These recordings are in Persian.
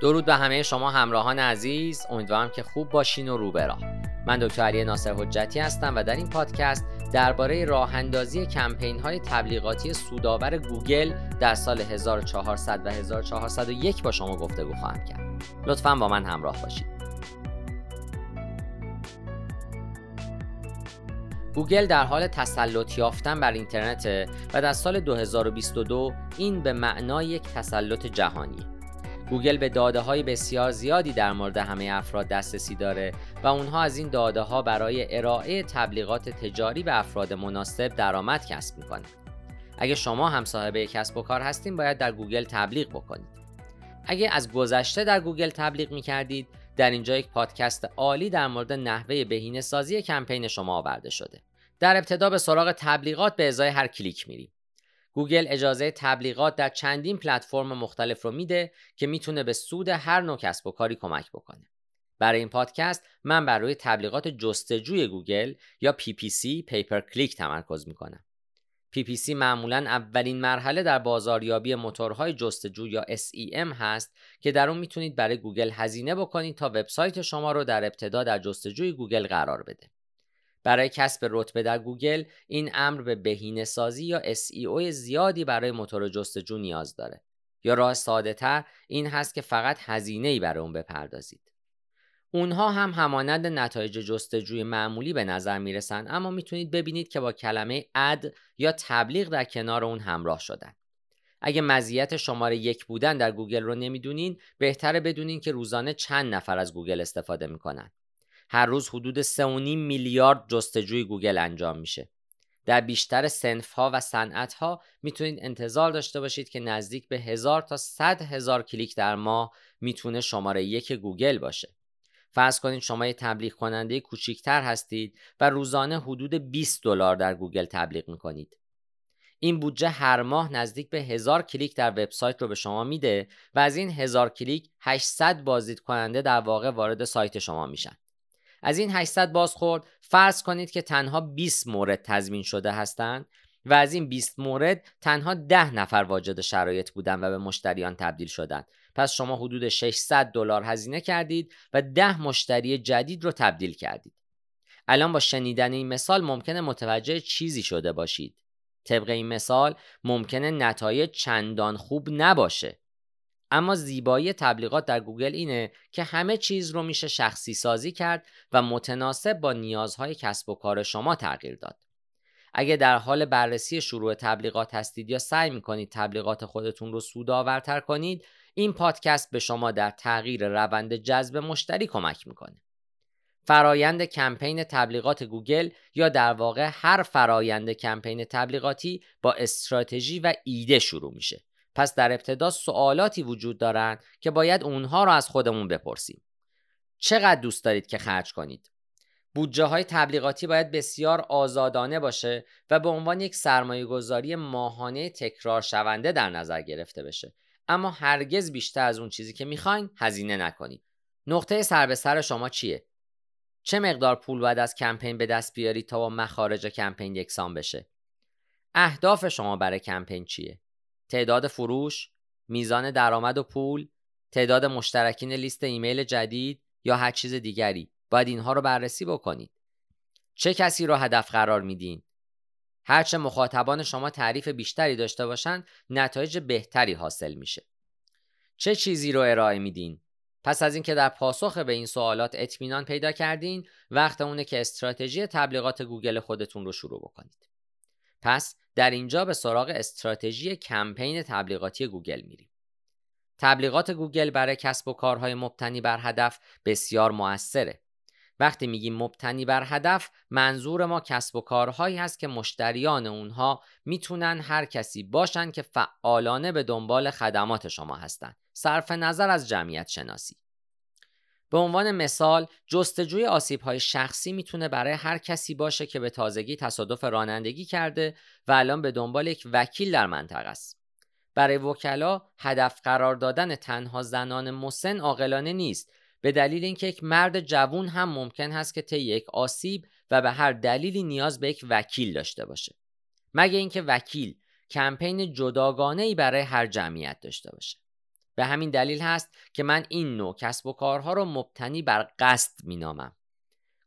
درود به همه شما همراهان عزیز. امیدوارم که خوب باشین و رو براه من دکتر علی ناصر حجتی هستم و در این پادکست درباره راه اندازی کمپین های تبلیغاتی سودآور گوگل در سال 1400 و 1401 با شما گفتگو خواهم کرد. لطفا با من همراه باشید گوگل در حال تسلط یافتن بر اینترنت و در سال 2022 این به معنای یک تسلط جهانی. گوگل به داده های بسیار زیادی در مورد همه افراد دسترسی داره و اونها از این داده ها برای ارائه تبلیغات تجاری به افراد مناسب درآمد کسب می‌کنه. اگه شما هم صاحب کسب و کار هستین باید در گوگل تبلیغ بکنید. اگه از گذشته در گوگل تبلیغ می‌کردید در اینجا یک پادکست عالی در مورد نحوه بهینه سازی کمپین شما آورده شده. در ابتدا به سراغ تبلیغات به ازای هر کلیک میریم. گوگل اجازه تبلیغات در چندین پلتفرم مختلف رو میده که می‌تونه به سود هر نوع کسب و کاری کمک بکنه. برای این پادکست من بر روی تبلیغات جستجوی گوگل یا PPC pay per click تمرکز می‌کنم. PPC معمولا اولین مرحله در بازاریابی موتورهای جستجو یا SEM هست که در اون می‌تونید برای گوگل هزینه بکنید تا وبسایت شما رو در ابتدا در جستجوی گوگل قرار بده. برای کسب رتبه در گوگل این امر به بهینه سازی یا SEO زیادی برای موتور جستجو نیاز داره. یا راه ساده تر این هست که فقط هزینه ای برای اون بپردازید. اونها هم همانند نتایج جستجوی معمولی به نظر می‌رسن اما می‌تونید ببینید که با کلمه ad یا تبلیغ در کنار اون همراه شدن. اگه مزیت شماره یک بودن در گوگل رو نمی‌دونین بهتره بدونین که روزانه چند نفر از گوگل استفاده می‌کنن. هر روز حدود 3.5 میلیارد جستجوی گوگل انجام میشه. در بیشتر صنف ها و صنعت ها می‌تونید انتظار داشته باشید که نزدیک به هزار تا صد هزار کلیک در ماه می‌تونه شماره یک گوگل باشه. فرض کنید شما یه تبلیغ کننده کوچیکتر هستید و روزانه حدود 20 دلار در گوگل تبلیغ می‌کنید. این بودجه هر ماه نزدیک به هزار کلیک در وبسایت رو به شما میده و از این هزار کلیک 800 بازدید کننده در واقع وارد سایت شما میشن. از این 800 بازخورد فرض کنید که تنها 20 مورد تضمین شده هستند و از این 20 مورد تنها 10 نفر واجد شرایط بودن و به مشتریان تبدیل شدند. پس شما حدود 600 دلار هزینه کردید و 10 مشتری جدید رو تبدیل کردید. الان با شنیدن این مثال ممکنه متوجه چیزی شده باشید. طبق این مثال ممکنه نتایج چندان خوب نباشه اما زیبایی تبلیغات در گوگل اینه که همه چیز رو میشه شخصی سازی کرد و متناسب با نیازهای کسب و کار شما تغییر داد. اگه در حال بررسی شروع تبلیغات هستید یا سعی می‌کنید تبلیغات خودتون رو سودآورتر کنید این پادکست به شما در تغییر روند جذب مشتری کمک می‌کنه. فرایند کمپین تبلیغات گوگل یا در واقع هر فرایند کمپین تبلیغاتی با استراتژی و ایده شروع میشه پس در ابتدا سوالاتی وجود دارند که باید اونها رو از خودمون بپرسیم. چقدر دوست دارید که خرج کنید؟ بودجه های تبلیغاتی باید بسیار آزادانه باشه و به عنوان یک سرمایه گذاری ماهانه تکرار شونده در نظر گرفته بشه. اما هرگز بیشتر از اون چیزی که می‌خواین هزینه نکنید. نقطه سر به سر شما چیه؟ چه مقدار پول باید از کمپین به دست بیارید تا با مخارج کمپین یکسان بشه؟ اهداف شما برای کمپین چیه؟ تعداد فروش، میزان درآمد و پول، تعداد مشترکین لیست ایمیل جدید یا هر چیز دیگری باید اینها رو بررسی بکنید. چه کسی رو هدف قرار میدین؟ هرچه مخاطبان شما تعریف بیشتری داشته باشند نتایج بهتری حاصل میشه. چه چیزی رو ارائه میدین؟ پس از اینکه در پاسخ به این سوالات اطمینان پیدا کردین وقت اونه که استراتژی تبلیغات گوگل خودتون رو شروع بکنید. پس در اینجا به سراغ استراتژی کمپین تبلیغاتی گوگل میریم. تبلیغات گوگل برای کسب و کارهای مبتنی بر هدف بسیار موثره. وقتی میگیم مبتنی بر هدف منظور ما کسب و کارهایی هست که مشتریان اونها می‌تونن هر کسی باشن که فعالانه به دنبال خدمات شما هستند. صرف نظر از جمعیت شناسی. به عنوان مثال جستجوی آسیب های شخصی می‌تونه برای هر کسی باشه که به تازگی تصادف رانندگی کرده و الان به دنبال یک وکیل در منطقه است. برای وکلا هدف قرار دادن تنها زنان مسن عاقلانه نیست به دلیل اینکه یک مرد جوون هم ممکن هست که طی یک آسیب و به هر دلیلی نیاز به یک وکیل داشته باشه. مگه اینکه وکیل کمپین جداگانه ای برای هر جمعیت داشته باشه. به همین دلیل هست که من این نوع کسب و کارها رو مبتنی بر قصد مینامم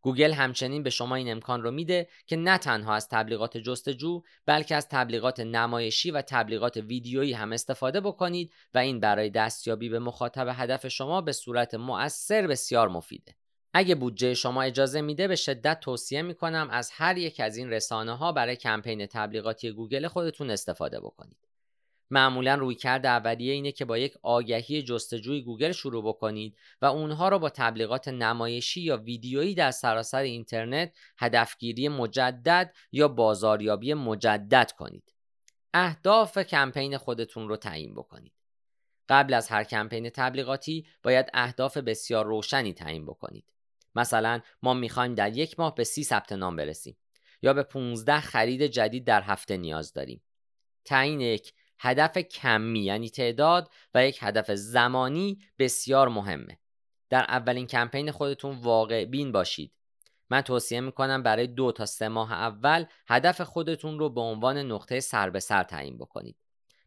گوگل همچنین به شما این امکان رو میده که نه تنها از تبلیغات جستجو بلکه از تبلیغات نمایشی و تبلیغات ویدیویی هم استفاده بکنید و این برای دستیابی به مخاطب هدف شما به صورت مؤثر بسیار مفیده. اگه بودجه شما اجازه میده به شدت توصیه می‌کنم از هر یک از این رسانه ها برای کمپین تبلیغاتی گوگل خودتون استفاده بکنید. معمولا رویکرد اولیه اینه که با یک آگهی جستجوی گوگل شروع بکنید و اونها رو با تبلیغات نمایشی یا ویدیویی در سراسر اینترنت هدفگیری مجدد یا بازاریابی مجدد کنید. اهداف کمپین خودتون رو تعیین بکنید. قبل از هر کمپین تبلیغاتی باید اهداف بسیار روشنی تعیین بکنید. مثلا ما می‌خوایم در یک ماه به سی ثبت نام برسیم یا به 15 خرید جدید در هفته نیاز داریم. تعیین یک هدف کمی یعنی تعداد و یک هدف زمانی بسیار مهمه در اولین کمپین خودتون واقع بین باشید من توصیه می‌کنم برای دو تا سه ماه اول هدف خودتون رو به عنوان نقطه سر به سر تعیین بکنید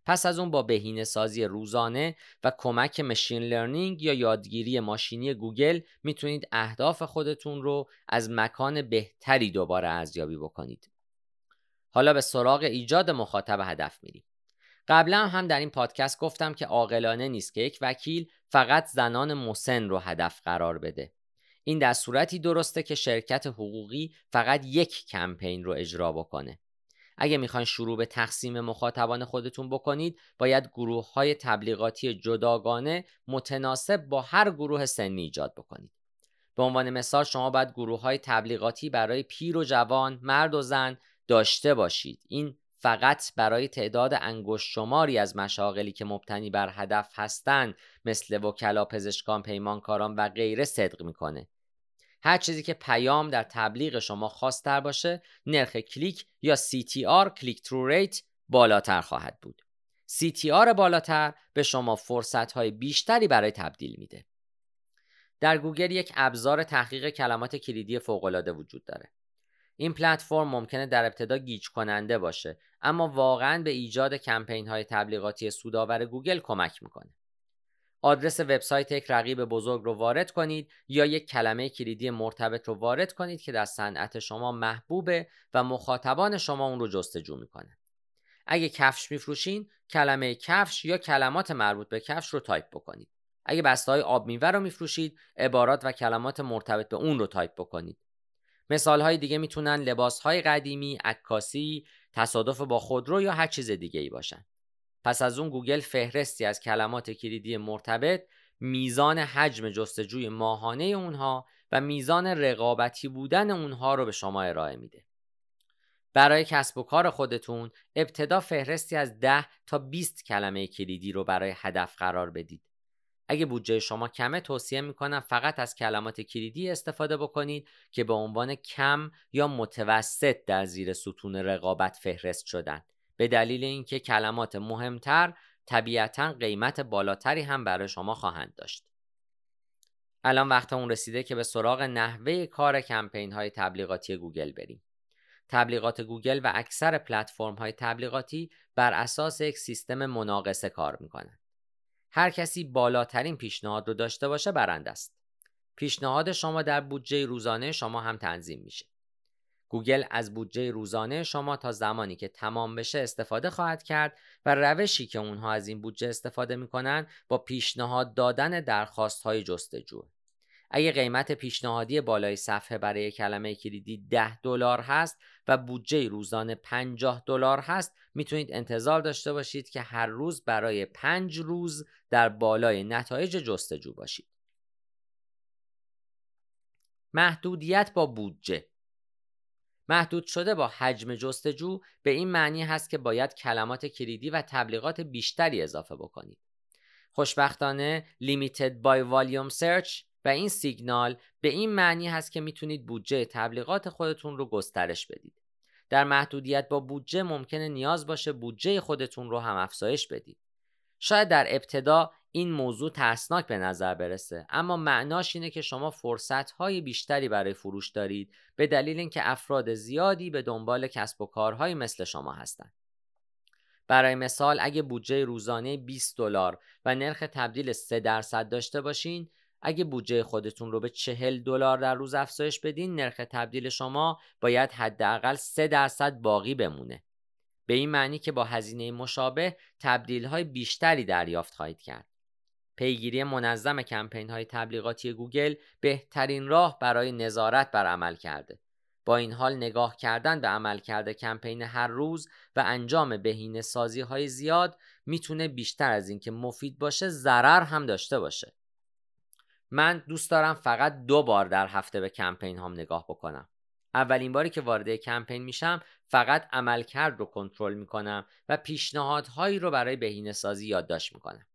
پس از اون با بهینه سازی روزانه و کمک machine learning یا یادگیری ماشینی گوگل می‌تونید اهداف خودتون رو از مکان بهتری دوباره ارزیابی بکنید. حالا به سراغ ایجاد مخاطب هدف میریم. قبلا هم در این پادکست گفتم که عاقلانه نیست که یک وکیل فقط زنان مسن رو هدف قرار بده. این در صورتی درسته که شرکت حقوقی فقط یک کمپین رو اجرا بکنه. اگه می‌خواین شروع به تقسیم مخاطبان خودتون بکنید باید گروه های تبلیغاتی جداگانه متناسب با هر گروه سنی ایجاد بکنید. به عنوان مثال شما باید گروه های تبلیغاتی برای پیر و جوان، مرد و زن داشته باشید. این فقط برای تعداد انگشت شماری از مشاغلی که مبتنی بر هدف هستند مثل وکلا پزشکان پیمانکاران و غیره صدق می‌کنه. هر چیزی که پیام در تبلیغ شما خاص‌تر باشه نرخ کلیک یا CTR click-through rate بالاتر خواهد بود. CTR بالاتر به شما فرصت های بیشتری برای تبدیل میده. در گوگل یک ابزار تحقیق کلمات کلیدی فوق وجود داره. این پلتفرم ممکنه در ابتدا گیج کننده باشه اما واقعا به ایجاد کمپین های تبلیغاتی سودآور گوگل کمک می‌کنه. آدرس وبسایت یک رقیب بزرگ رو وارد کنید یا یک کلمه کلیدی مرتبط رو وارد کنید که در صنعت شما محبوبه و مخاطبان شما اون رو جستجو می‌کنه. اگه کفش میفروشین کلمه کفش یا کلمات مربوط به کفش رو تایپ بکنید. اگه بسته های آب میوه رو میفروشید عبارات و کلمات مرتبط به اون رو تایپ بکنید. مثال های دیگه می‌تونن لباس های قدیمی، عکاسی، تصادف با خودرو یا هر چیز دیگه ای باشن. پس از اون گوگل فهرستی از کلمات کلیدی مرتبط، میزان حجم جستجوی ماهانه اونها و میزان رقابتی بودن اونها رو به شما ارائه میده. برای کسب و کار خودتون ابتدا فهرستی از 10 تا 20 کلمه کلیدی رو برای هدف قرار بدید. اگه بودجه شما کمه توصیه می‌کنم فقط از کلمات کلیدی استفاده بکنید که به عنوان کم یا متوسط در زیر ستون رقابت فهرست شدن. به دلیل اینکه کلمات مهمتر طبیعتا قیمت بالاتری هم برای شما خواهند داشت. الان وقت اون رسیده که به سراغ نحوه کار کمپین های تبلیغاتی گوگل بریم. تبلیغات گوگل و اکثر پلتفرم های تبلیغاتی بر اساس یک سیستم مناقصه کار می‌کنند هر کسی بالاترین پیشنهاد رو داشته باشه برنده است. پیشنهاد شما در بودجه روزانه شما هم تنظیم میشه. گوگل از بودجه روزانه شما تا زمانی که تمام بشه استفاده خواهد کرد و روشی که اونها از این بودجه استفاده می‌کنن با پیشنهاد دادن درخواست های جستجو. اگه قیمت پیشنهادی بالای صفحه برای کلمه کلیدی 10 دلار هست و بودجه روزانه 50 دلار هست می‌تونید انتظار داشته باشید که هر روز برای 5 روز در بالای نتایج جستجو باشید. محدودیت با بودجه محدود شده با حجم جستجو به این معنی هست که باید کلمات کلیدی و تبلیغات بیشتری اضافه بکنید. خوشبختانه Limited by Volume Search و این سیگنال به این معنی هست که می‌تونید بودجه تبلیغات خودتون رو گسترش بدید. در محدودیت با بودجه ممکنه نیاز باشه بودجه خودتون رو هم افزایش بدید. شاید در ابتدا این موضوع ترسناک به نظر برسه اما معناش اینه که شما فرصت های بیشتری برای فروش دارید به دلیل اینکه افراد زیادی به دنبال کسب و کارهایی مثل شما هستند. برای مثال اگه بودجه روزانه 20 دلار و نرخ تبدیل 3 درصد داشته باشین اگه بودجه خودتون رو به 40 دلار در روز افزایش بدین نرخ تبدیل شما باید حداقل 3 درصد باقی بمونه. به این معنی که با هزینه مشابه تبدیل های بیشتری دریافت خواهید کرد. پیگیری منظم کمپین های تبلیغاتی گوگل بهترین راه برای نظارت بر عمل کرده. با این حال نگاه کردن به عملکرد کمپین هر روز و انجام بهینه سازی های زیاد می‌تونه بیشتر از اینکه مفید باشه ضرر هم داشته باشه. من دوست دارم فقط دو بار در هفته به کمپین هم نگاه بکنم. اولین باری که وارد کمپین میشم فقط عملکرد رو کنترل می‌کنم و پیشنهادهایی رو برای بهینه سازی یادداشت می‌کنم.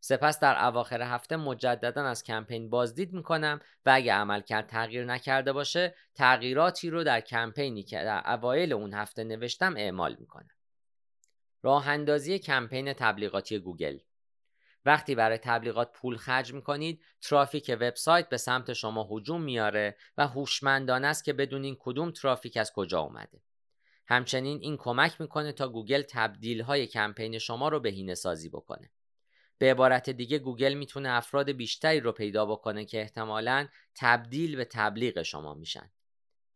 سپس در اواخر هفته مجددا از کمپین بازدید می‌کنم و اگه عملکرد تغییر نکرده باشه تغییراتی رو در کمپینی که در اوایل اون هفته نوشتم اعمال می‌کنم. راه اندازی کمپین تبلیغاتی گوگل. وقتی برای تبلیغات پول خرج می‌کنید ترافیک وبسایت به سمت شما هجوم میاره و هوشمندانه است که بدونین کدوم ترافیک از کجا اومده همچنین این کمک می‌کنه تا گوگل تبدیل های کمپین شما رو بهینه سازی بکنه به عبارت دیگه گوگل می‌تونه افراد بیشتری رو پیدا بکنه که احتمالا تبدیل به تبلیغ شما میشن.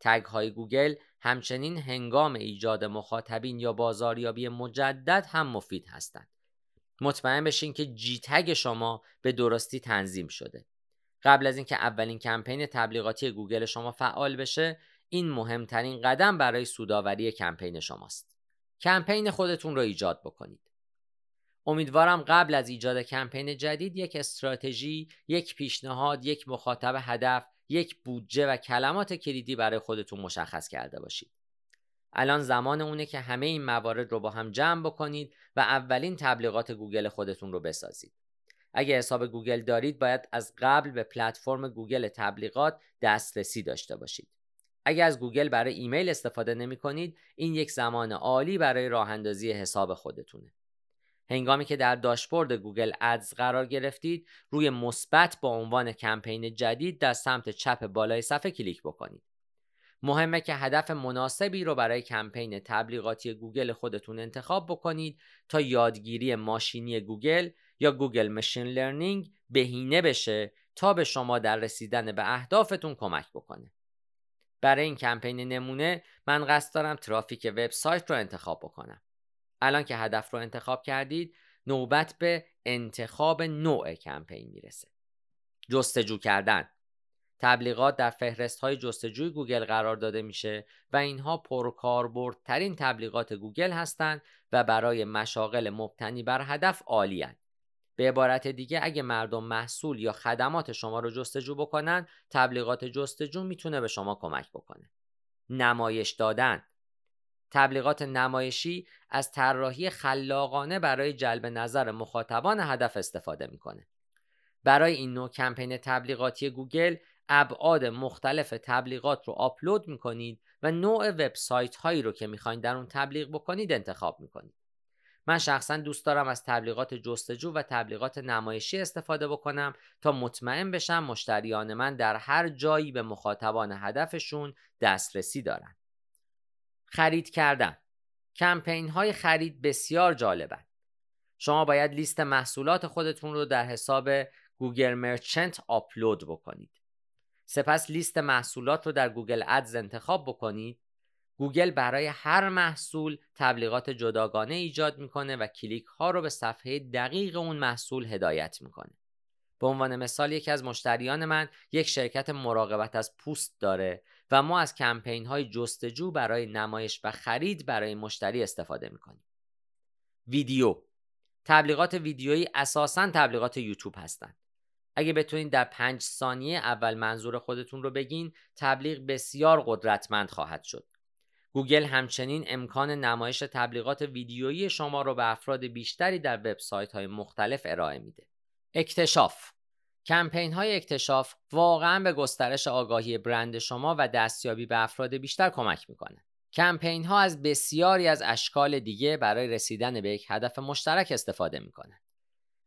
tag های گوگل همچنین هنگام ایجاد مخاطبین یا بازاریابی مجدد هم مفید هستند. مطمئن بشین که gtag شما به درستی تنظیم شده. قبل از اینکه اولین کمپین تبلیغاتی گوگل شما فعال بشه، این مهمترین قدم برای سودآوری کمپین شماست. کمپین خودتون رو ایجاد بکنید. امیدوارم قبل از ایجاد کمپین جدید یک استراتژی، یک پیشنهاد، یک مخاطب هدف، یک بودجه و کلمات کلیدی برای خودتون مشخص کرده باشید. الان زمان اونه که همه این موارد رو با هم جمع بکنید و اولین تبلیغات گوگل خودتون رو بسازید. اگه حساب گوگل دارید باید از قبل به پلتفرم گوگل تبلیغات دسترسی داشته باشید. اگر از گوگل برای ایمیل استفاده نمی کنید این یک زمان عالی برای راه اندازی حساب خودتونه. هنگامی که در داشبورد Google Ads قرار گرفتید روی مثبت با عنوان کمپین جدید در سمت چپ بالای صفحه کلیک بکنید مهمه که هدف مناسبی رو برای کمپین تبلیغاتی گوگل خودتون انتخاب بکنید تا یادگیری ماشینی گوگل یا Google machine learning بهینه بشه تا به شما در رسیدن به اهدافتون کمک بکنه. برای این کمپین نمونه من قصد دارم ترافیک وبسایت رو انتخاب بکنم. الان که هدف رو انتخاب کردید نوبت به انتخاب نوع کمپین می‌رسه. جستجو کردن. تبلیغات در فهرست های جستجوی گوگل قرار داده میشه و اینها پرکاربردترین تبلیغات گوگل هستند و برای مشاغل مبتنی بر هدف عالی به عبارت دیگه اگه مردم محصول یا خدمات شما رو جستجو بکنن تبلیغات جستجو می‌تونه به شما کمک بکنه. نمایش دادن. تبلیغات نمایشی از طراحی خلاقانه برای جلب نظر مخاطبان هدف استفاده می‌کنه. برای این نوع کمپین تبلیغاتی گوگل ابعاد مختلف تبلیغات رو آپلود می‌کنید و نوع وبسایت هایی رو که می‌خواین در اون تبلیغ بکنید انتخاب می‌کنید. من شخصا دوست دارم از تبلیغات جستجو و تبلیغات نمایشی استفاده بکنم تا مطمئن بشم مشتریان من در هر جایی به مخاطبان هدفشون دسترسی دارن. خرید کردن کمپین های خرید بسیار جالبن شما باید لیست محصولات خودتون رو در حساب Google Merchant آپلود بکنید سپس لیست محصولات رو در Google Ads انتخاب بکنید گوگل برای هر محصول تبلیغات جداگانه ایجاد می‌کنه و کلیک ها رو به صفحه دقیق اون محصول هدایت می‌کنه به عنوان مثال یکی از مشتریان من یک شرکت مراقبت از پوست داره و ما از کمپین های جستجو برای نمایش و خرید برای مشتری استفاده می‌کنیم. ویدیو تبلیغات ویدیویی اساسا تبلیغات یوتیوب هستند. اگه بتونید در پنج ثانیه اول منظور خودتون رو بگین تبلیغ بسیار قدرتمند خواهد شد. گوگل همچنین امکان نمایش تبلیغات ویدیویی شما رو به افراد بیشتری در وبسایت های مختلف ارائه میده. اکتشاف کمپین های اکتشاف واقعا به گسترش آگاهی برند شما و دستیابی به افراد بیشتر کمک می‌کنه. کمپین ها از بسیاری از اشکال دیگه برای رسیدن به یک هدف مشترک استفاده می‌کنه.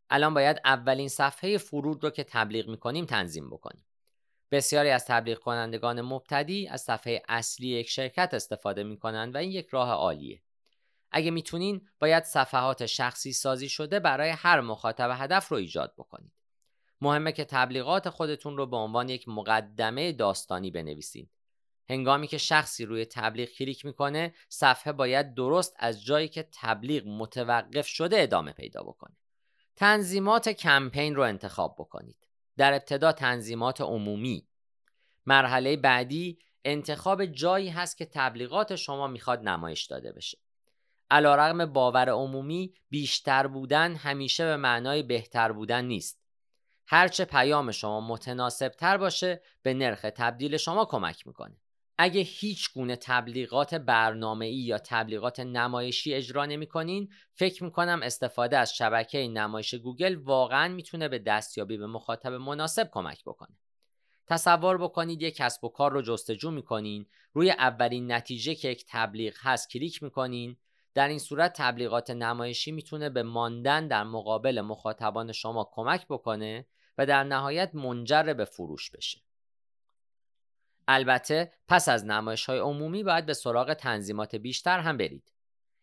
الان باید اولین صفحه فرود رو که تبلیغ می‌کنیم تنظیم بکنیم. بسیاری از تبلیغ کنندگان مبتدی از صفحه اصلی یک شرکت استفاده می‌کنند و این یک راه عالیه. اگه می‌تونین باید صفحات شخصی سازی شده برای هر مخاطب هدف رو ایجاد بکنید. مهمه که تبلیغات خودتون رو به عنوان یک مقدمه داستانی بنویسید. هنگامی که شخصی روی تبلیغ کلیک می‌کنه صفحه باید درست از جایی که تبلیغ متوقف شده ادامه پیدا بکنه. تنظیمات کمپین رو انتخاب بکنید. در ابتدا تنظیمات عمومی. مرحله بعدی انتخاب جایی هست که تبلیغات شما می‌خواد نمایش داده بشه. علیرغم باور عمومی بیشتر بودن همیشه به معنای بهتر بودن نیست. هرچه پیام شما متناسب تر باشه به نرخ تبدیل شما کمک می‌کنه. اگه هیچ گونه تبلیغات برنامه ای یا تبلیغات نمایشی اجرا نمی کنین فکر می کنم استفاده از شبکه نمایش گوگل واقعا می‌تونه به دستیابی به مخاطب مناسب کمک بکنه. تصور بکنید یک کسب و کار رو جستجو می‌کنین روی اولین نتیجه که یک تبلیغ هست کلیک می‌کنین در این صورت تبلیغات نمایشی می‌تونه به ماندن در مقابل مخاطبان شما کمک بکنه و در نهایت منجر به فروش بشه البته پس از نمایش های عمومی باید به سراغ تنظیمات بیشتر هم برید.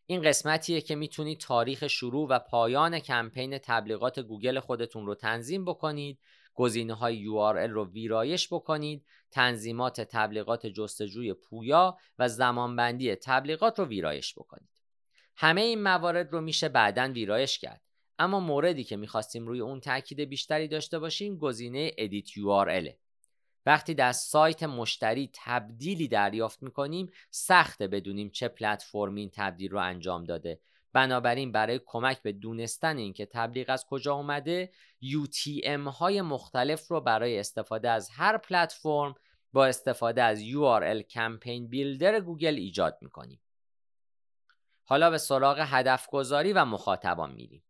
این قسمتیه که می‌تونید تاریخ شروع و پایان کمپین تبلیغات گوگل خودتون رو تنظیم بکنید گزینه های URL رو ویرایش بکنید تنظیمات تبلیغات جستجوی پویا و زمانبندی تبلیغات رو ویرایش بکنید. همه این موارد رو میشه بعدا ویرایش کرد. اما موردی که می‌خواستیم روی اون تاکید بیشتری داشته باشیم گزینه Edit URL وقتی در سایت مشتری تبدیلی دریافت می‌کنیم سخته بدونیم چه پلتفرمی این تبدیل رو انجام داده. بنابراین برای کمک به دونستن اینکه تبلیغ از کجا اومده UTM های مختلف رو برای استفاده از هر پلتفرم با استفاده از URL کمپین بیلدر گوگل ایجاد می‌کنیم. حالا به سراغ هدف گذاری و مخاطبان میریم.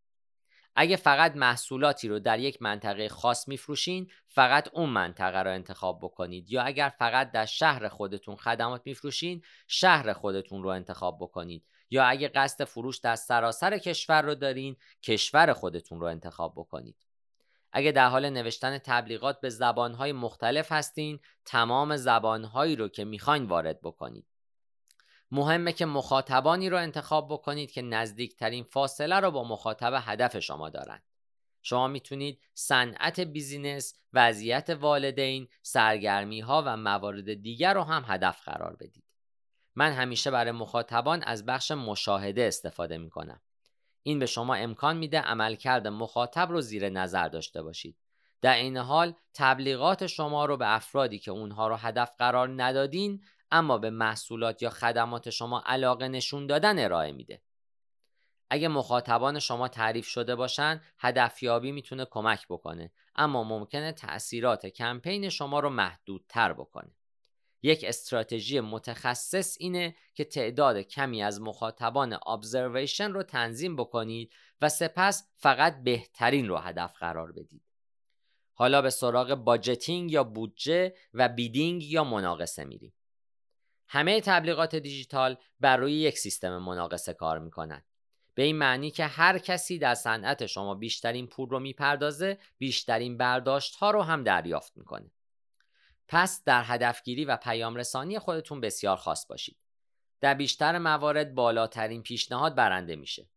اگه فقط محصولاتی رو در یک منطقه خاص میفروشین فقط اون منطقه رو انتخاب بکنید. یا اگر فقط در شهر خودتون خدمات میفروشین شهر خودتون رو انتخاب بکنید. یا اگه قصد فروش در سراسر کشور رو دارین کشور خودتون رو انتخاب بکنید. اگه در حال نوشتن تبلیغات به زبانهای مختلف هستین تمام زبانهایی رو که می‌خواین وارد بکنید. مهمه که مخاطبانی رو انتخاب بکنید که نزدیکترین فاصله رو با مخاطب هدف شما دارند. شما می‌تونید صنعت بیزینس، وضعیت والدین، سرگرمی ها و موارد دیگر رو هم هدف قرار بدید. من همیشه برای مخاطبان از بخش مشاهده استفاده می کنم. این به شما امکان میده عملکرد مخاطب رو زیر نظر داشته باشید. در این حال تبلیغات شما رو به افرادی که اونها رو هدف قرار ندادین اما به محصولات یا خدمات شما علاقه نشون دادن ارائه میده. اگه مخاطبان شما تعریف شده باشن هدفیابی می‌تونه کمک بکنه اما ممکنه تأثیرات کمپین شما رو محدودتر بکنه. یک استراتژی متخصص اینه که تعداد کمی از مخاطبان ابزرویشن رو تنظیم بکنید و سپس فقط بهترین رو هدف قرار بدید. حالا به سراغ باجتینگ یا بودجه و بیدینگ یا مناقصه میریم. همه تبلیغات دیجیتال بر روی یک سیستم مناقصه کار می‌کنن. به این معنی که هر کسی در صنعت شما بیشترین پول رو می‌پردازه بیشترین برداشت ها رو هم دریافت می‌کنه. پس در هدفگیری و پیام رسانی خودتون بسیار خاص باشید. در بیشتر موارد بالاترین پیشنهاد برنده میشه.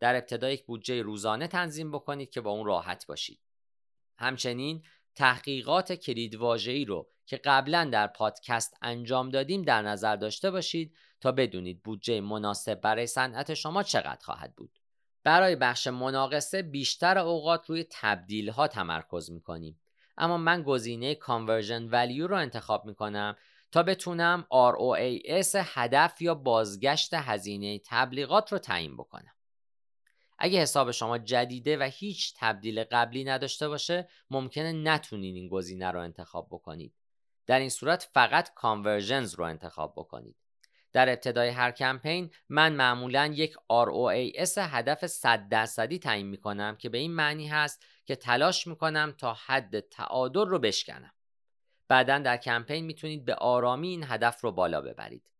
در ابتدا یک بودجه روزانه تنظیم بکنید که با اون راحت باشید. همچنین تحقیقات کلید رو که قبلا در پادکست انجام دادیم در نظر داشته باشید تا بدونید بودجه مناسب برای صنعت شما چقدر خواهد بود. برای بخش مناقصه بیشتر اوقات روی تبدیل ها تمرکز می‌کنیم. اما من گزینه Conversion Value رو انتخاب می‌کنم تا بتونم ROAS هدف یا بازگشت هزینه تبلیغات رو تعیین بکنم. اگه حساب شما جدیده و هیچ تبدیل قبلی نداشته باشه ممکنه نتونین این گزینه رو انتخاب بکنید. در این صورت فقط کانورژنز رو انتخاب بکنید. در ابتدای هر کمپین من معمولا یک ROAS هدف 100 درصدی تعیین می کنم که به این معنی هست که تلاش می کنم تا حد تعادل رو بشکنم. بعدا در کمپین می‌تونید به آرامی این هدف رو بالا ببرید.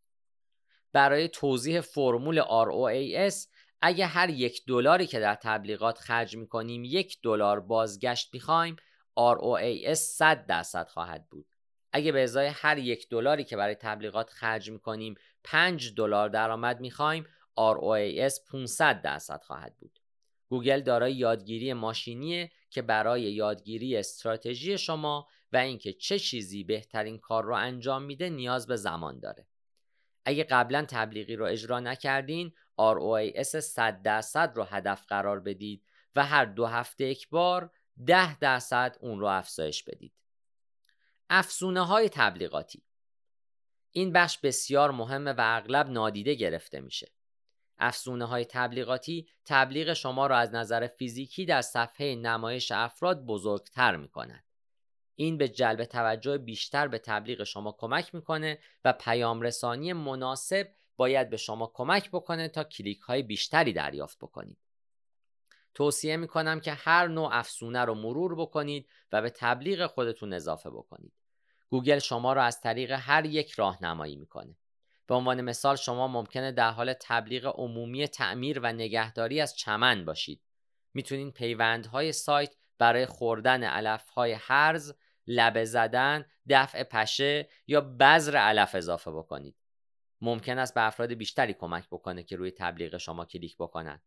برای توضیح فرمول ROAS اگه هر یک دلاری که در تبلیغات خرج می کنیم یک دلار بازگشت می‌خوایم ROAS 100 درصد خواهد بود. اگه به ازای هر یک دلاری که برای تبلیغات خرج می‌کنیم 5 دلار درآمد می‌خوایم ROAS 500 درصد خواهد بود. گوگل دارای یادگیری ماشینیه که برای یادگیری استراتژی شما و اینکه چه چیزی بهترین کار رو انجام میده نیاز به زمان داره. اگه قبلا تبلیغی رو اجرا نکردین ROAS 100 درصد رو هدف قرار بدید و هر دو هفته یک بار 10 درصد اون رو افزایش بدید. افزونه های تبلیغاتی این بخش بسیار مهمه و اغلب نادیده گرفته میشه. افزونه های تبلیغاتی تبلیغ شما را از نظر فیزیکی در صفحه نمایش افراد بزرگتر می کند. این به جلب توجه بیشتر به تبلیغ شما کمک می‌کنه و پیام رسانی مناسب باید به شما کمک بکنه تا کلیک های بیشتری دریافت بکنید. توصیه می‌کنم که هر نوع افزونه رو مرور بکنید و به تبلیغ خودتون اضافه بکنید. گوگل شما را از طریق هر یک راهنمایی می‌کنه. به عنوان مثال شما ممکنه در حال تبلیغ عمومی تعمیر و نگهداری از چمن باشید. می‌تونید پیوندهای سایت برای خوردن علفهای هرز، لبه زدن، دفع پشه یا بذر علف اضافه بکنید. ممکن است به افراد بیشتری کمک بکنه که روی تبلیغ شما کلیک بکنند.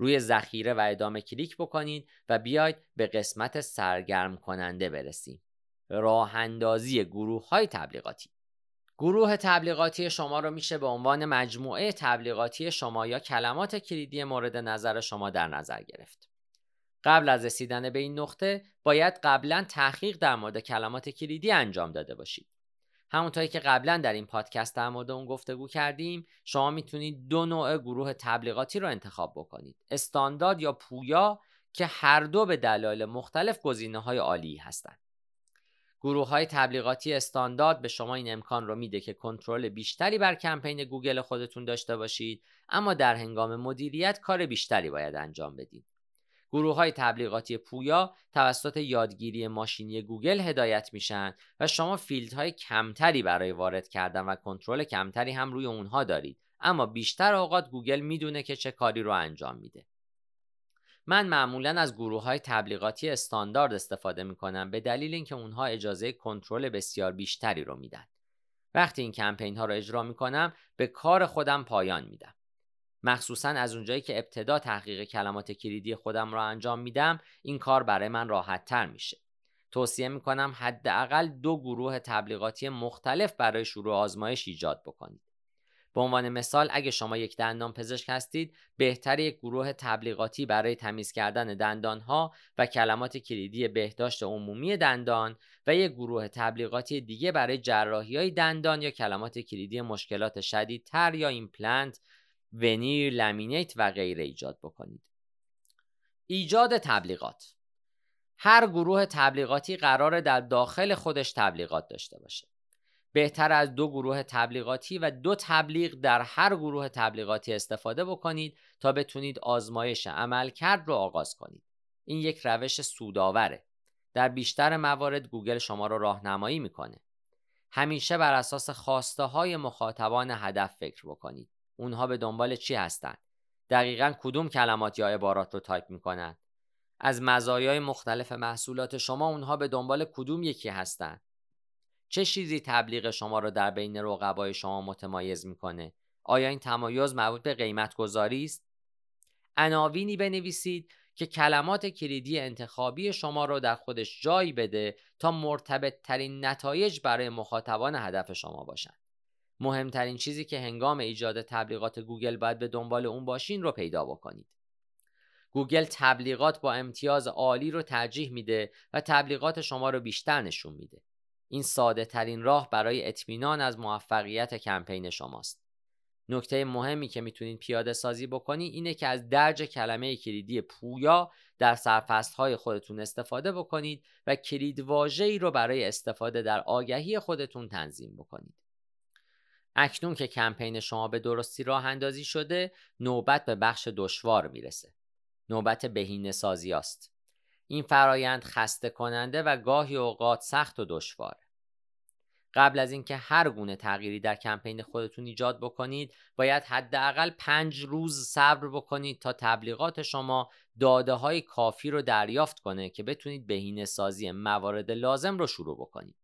روی ذخیره و ادامه کلیک بکنید و بیاید به قسمت سرگرم کننده برسیم. راه اندازی گروه های تبلیغاتی گروه تبلیغاتی شما رو میشه به عنوان مجموعه تبلیغاتی شما یا کلمات کلیدی مورد نظر شما در نظر گرفت. قبل از رسیدن به این نقطه باید قبلا تحقیق در مورد کلمات کلیدی انجام داده باشید. همونطوری که قبلا در این پادکست در مورد اون گفتگو کردیم شما می‌تونید دو نوع گروه تبلیغاتی رو انتخاب بکنید. استاندارد یا پویا که هر دو به دلایل مختلف گزینه های عالی هستند گروه های تبلیغاتی استاندارد به شما این امکان رو میده که کنترل بیشتری بر کمپین گوگل خودتون داشته باشید اما در هنگام مدیریت کار بیشتری باید انجام بدید. گروه های تبلیغاتی پویا توسط یادگیری ماشینی گوگل هدایت میشن و شما های کمتری برای وارد کردن و کنترل کمتری هم روی اونها دارید اما بیشتر اوقات گوگل می‌دونه که چه کاری رو انجام میده من معمولا از گروه های تبلیغاتی استاندارد استفاده می کنم به دلیل اینکه اونها اجازه کنترل بسیار بیشتری رو میدن. وقتی این کمپین ها رو اجرا می کنم به کار خودم پایان میدم. مخصوصا از اونجایی که ابتدا تحقیق کلمات کلیدی خودم را انجام میدم این کار برای من راحت تر میشه. توصیه می کنم حداقل دو گروه تبلیغاتی مختلف برای شروع آزمایش ایجاد بکنید. به عنوان مثال اگه شما یک دندان پزشک هستید بهتر یک گروه تبلیغاتی برای تمیز کردن دندان ها و کلمات کلیدی بهداشت عمومی دندان و یک گروه تبلیغاتی دیگه برای جراحی های دندان یا کلمات کلیدی مشکلات شدیدتر یا ایمپلنت veneer laminate و غیره ایجاد بکنید ایجاد تبلیغات هر گروه تبلیغاتی قراره در داخل خودش تبلیغات داشته باشه بهتر از دو گروه تبلیغاتی و دو تبلیغ در هر گروه تبلیغاتی استفاده بکنید تا بتونید آزمایش عملکرد رو آغاز کنید. این یک روش سودآوره. در بیشتر موارد گوگل شما رو راهنمایی می‌کنه. همیشه بر اساس خواسته های مخاطبان هدف فکر بکنید. اونها به دنبال چی هستند؟ دقیقا کدوم کلمات یا عبارات رو تایپ می‌کنند؟ از مزایای مختلف محصولات شما اونها به دنبال کدوم یکی هستند؟ چه چیزی تبلیغ شما رو در بین رقبای شما متمایز می‌کنه آیا این تمایز مربوط به قیمت گذاری است عناوینی بنویسید که کلمات کلیدی انتخابی شما رو در خودش جای بده تا مرتبط ترین نتایج برای مخاطبان هدف شما باشند. مهمترین چیزی که هنگام ایجاد تبلیغات گوگل باید به دنبال اون باشین رو پیدا بکنید. گوگل تبلیغات با امتیاز عالی رو ترجیح میده و تبلیغات شما رو بیشتر نشون میده. این ساده ترین راه برای اطمینان از موفقیت کمپین شماست. نکته مهمی که می‌تونید پیاده سازی بکنید اینه که از درج کلمه کلیدی پویا در سرفست های خودتون استفاده بکنید و کلید ای رو برای استفاده در آگهی خودتون تنظیم بکنید. اکنون که کمپین شما به درستی راه اندازی شده نوبت به بخش دشوار می‌رسه. نوبت بهینه سازی است. این فرایند خسته کننده و گاهی اوقات سخت و دشواره. قبل از اینکه هر گونه تغییری در کمپین خودتون ایجاد بکنید باید حداقل پنج روز صبر بکنید تا تبلیغات شما داده های کافی رو دریافت کنه که بتونید بهینه سازی موارد لازم رو شروع بکنید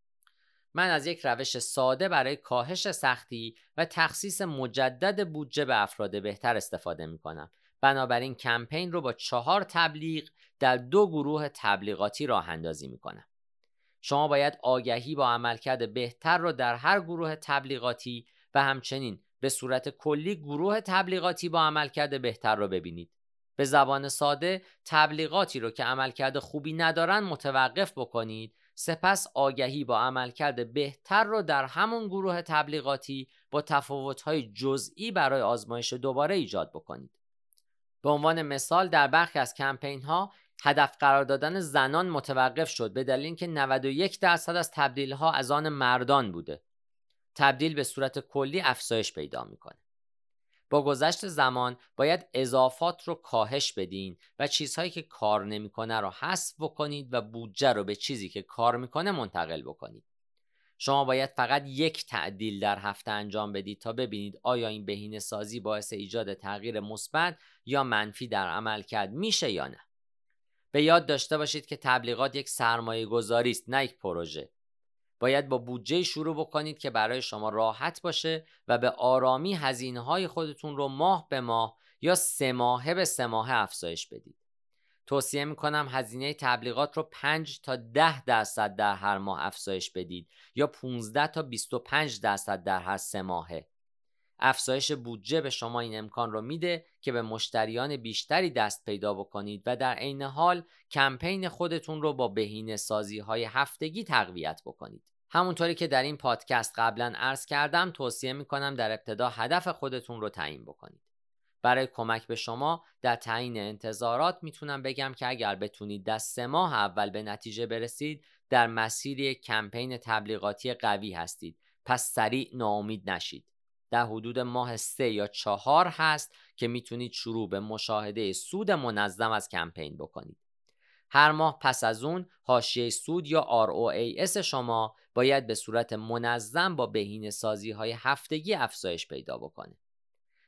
من از یک روش ساده برای کاهش سختی و تخصیص مجدد بودجه به افراد بهتر استفاده می کنم. بنابراین کمپین رو با چهار تبلیغ در دو گروه تبلیغاتی راه اندازی می کنم. شما باید آگهی با عملکرد بهتر رو در هر گروه تبلیغاتی و همچنین به صورت کلی گروه تبلیغاتی با عملکرد بهتر رو ببینید. به زبان ساده تبلیغاتی رو که عملکرد خوبی ندارن متوقف بکنید سپس آگهی با عملکرد بهتر رو در همون گروه تبلیغاتی با تفاوت‌های جزئی برای آزمایش دوباره ایجاد بکنید. به عنوان مثال در برخی از کمپین ها هدف قرار دادن زنان متوقف شد به دلیل اینکه 91 درصد از تبدیل ها از آن مردان بوده. تبدیل به صورت کلی افزایش پیدا می‌کنه. با گذشت زمان باید اضافات رو کاهش بدین و چیزهایی که کار نمی‌کنه رو حذف بکنید و بودجه رو به چیزی که کار می‌کنه منتقل بکنید. شما باید فقط یک تعدیل در هفته انجام بدید تا ببینید آیا این بهینه سازی باعث ایجاد تغییر مثبت یا منفی در عمل کرد میشه یا نه. به یاد داشته باشید که تبلیغات یک سرمایه گذاری است نه یک پروژه. باید با بودجه شروع بکنید که برای شما راحت باشه و به آرامی هزینه های خودتون رو ماه به ماه یا سه ماهه به سه ماهه افزایش بدید. توصیه می‌کنم هزینه تبلیغات رو 5 تا 10 درصد در هر ماه افزایش بدید یا 15 تا 25 درصد در هر سه ماهه. افزایش بودجه به شما این امکان رو میده که به مشتریان بیشتری دست پیدا بکنید و در عین حال کمپین خودتون رو با بهینه سازی های هفتگی تقویت بکنید. همونطوری که در این پادکست قبلا عرض کردم توصیه می‌کنم در ابتدا هدف خودتون رو تعیین بکنید. برای کمک به شما در تعیین انتظارات می‌تونم بگم که اگر بتونید در سه ماه اول به نتیجه برسید در مسیر کمپین تبلیغاتی قوی هستید پس سریع ناامید نشید در حدود ماه سه یا چهار هست که می‌تونید شروع به مشاهده سود منظم از کمپین بکنید هر ماه پس از اون حاشیه سود یا ROAS شما باید به صورت منظم با بهینه سازی های هفتگی افزایش پیدا بکنه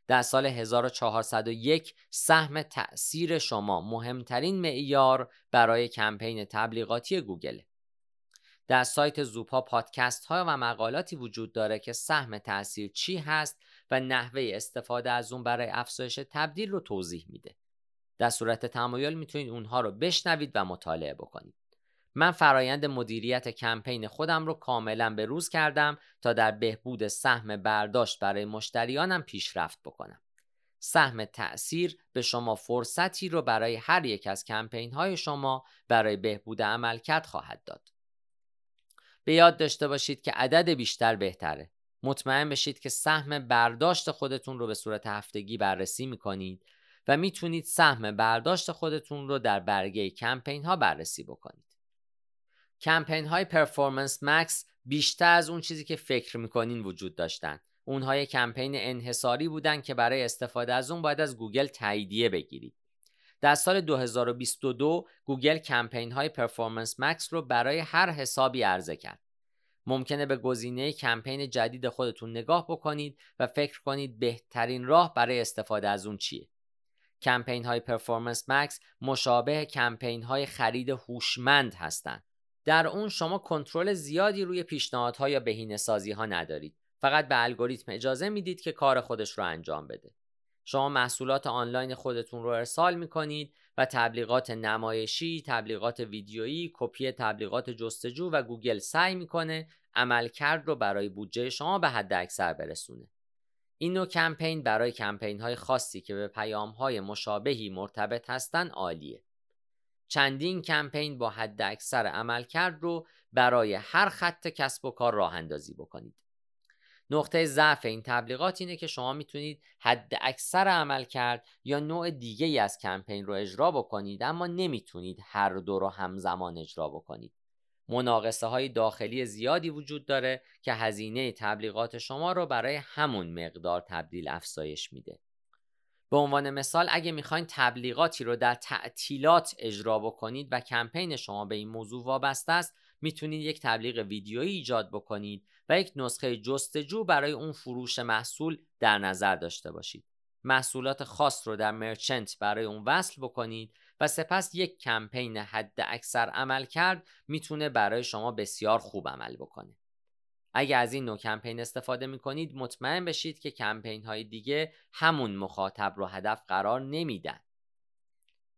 در سال 1401 سهم تأثیر شما مهمترین معیار برای کمپین تبلیغاتی گوگل. در سایت زوپا پادکست ها و مقالاتی وجود داره که سهم تأثیر چی هست و نحوه استفاده از اون برای افزایش تبدیل رو توضیح میده. در صورت تمایل می‌تونید اونها رو بشنوید و مطالعه بکنید. من فرایند مدیریت کمپین خودم رو کاملا به روز کردم تا در بهبود سهم برداشت برای مشتریانم پیشرفت بکنم. سهم تأثیر به شما فرصتی رو برای هر یک از کمپین های شما برای بهبود عملکرد خواهد داد. به یاد داشته باشید که عدد بیشتر بهتره. مطمئن بشید که سهم برداشت خودتون رو به صورت هفتگی بررسی می‌کنید و می‌تونید سهم برداشت خودتون رو در برگه کمپین ها بررسی بکنید. کمپین های Performance Max بیشتر از اون چیزی که فکر می‌کنین وجود داشتن اونها کمپین انحصاری بودن که برای استفاده از اون باید از گوگل تاییدیه بگیرید در سال 2022 گوگل کمپین های Performance Max رو برای هر حسابی عرضه کرد. ممکنه به گزینه کمپین جدید خودتون نگاه بکنید و فکر کنید بهترین راه برای استفاده از اون چیه. کمپین های Performance Max مشابه کمپین های خرید هوشمند هستند. در اون شما کنترل زیادی روی پیشنهادها یا بهینه سازی ها ندارید. فقط به الگوریتم اجازه می‌دید که کار خودش رو انجام بده. شما محصولات آنلاین خودتون رو ارسال می‌کنید و تبلیغات نمایشی، تبلیغات ویدیویی، کپی تبلیغات جستجو و گوگل سعی می‌کنه عملکرد رو برای بودجه شما به حد اکثر برسونه. این نوع کمپین برای کمپین های خاصی که به پیام های مشابهی مرتبط هستن عالیه. چندین کمپین با حد اکثر عملکرد رو برای هر خط کسب و کار راه اندازی بکنید. نقطه ضعف این تبلیغات اینه که شما می‌تونید حد اکثر عمل کرد یا نوع دیگه ای از کمپین رو اجرا بکنید اما نمی‌تونید هر دو رو همزمان اجرا بکنید. مناقصه های داخلی زیادی وجود داره که هزینه تبلیغات شما رو برای همون مقدار تبدیل افزایش میده. به عنوان مثال اگه می‌خواین تبلیغاتی رو در تعطیلات اجرا بکنید و کمپین شما به این موضوع وابسته است می‌تونید یک تبلیغ ویدیویی ایجاد بکنید و یک نسخه جستجو برای اون فروش محصول در نظر داشته باشید. محصولات خاص رو در مرچنت برای اون وصل بکنید و سپس یک کمپین حد اکثر عمل کرد می‌تونه برای شما بسیار خوب عمل بکنه. اگه از این نوع کمپین استفاده می کنید مطمئن بشید که کمپین های دیگه همون مخاطب رو هدف قرار نمیدن.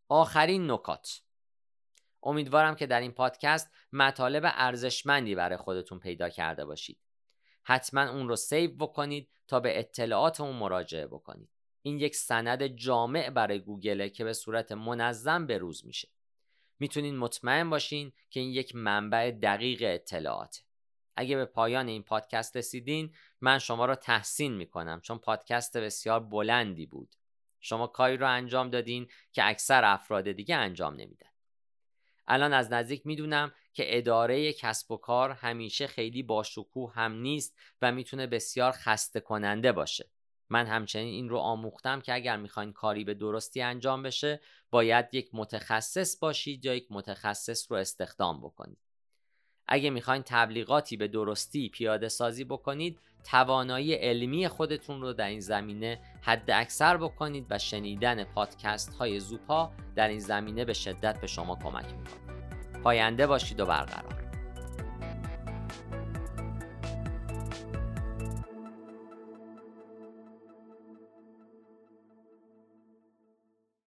آخرین نکات. امیدوارم که در این پادکست مطالب ارزشمندی برای خودتون پیدا کرده باشید. حتما اون رو سیو بکنید تا به اطلاعات اون مراجعه بکنید. این یک سند جامع برای گوگله که به صورت منظم به روز میشه. می‌تونین مطمئن باشین که این یک منبع دقیق اطلاعاته. اگه به پایان این پادکست رسیدین من شما را تحسین می‌کنم چون پادکست بسیار بلندی بود. شما کاری رو انجام دادین که اکثر افراد دیگه انجام نمیدن. الان از نزدیک می‌دونم که اداره کسب و کار همیشه خیلی باشکوه هم نیست و می‌تونه بسیار خسته کننده باشه. من همچنین این رو آموختم که اگر می‌خواین کاری به درستی انجام بشه باید یک متخصص باشید یا یک متخصص رو استخدام بکنید. اگه می‌خواین تبلیغاتی به درستی پیاده سازی بکنید توانایی علمی خودتون رو در این زمینه حد اکثر بکنید و شنیدن پادکست های زوپا در این زمینه به شدت به شما کمک می‌کنه. پاینده باشید و برقرار.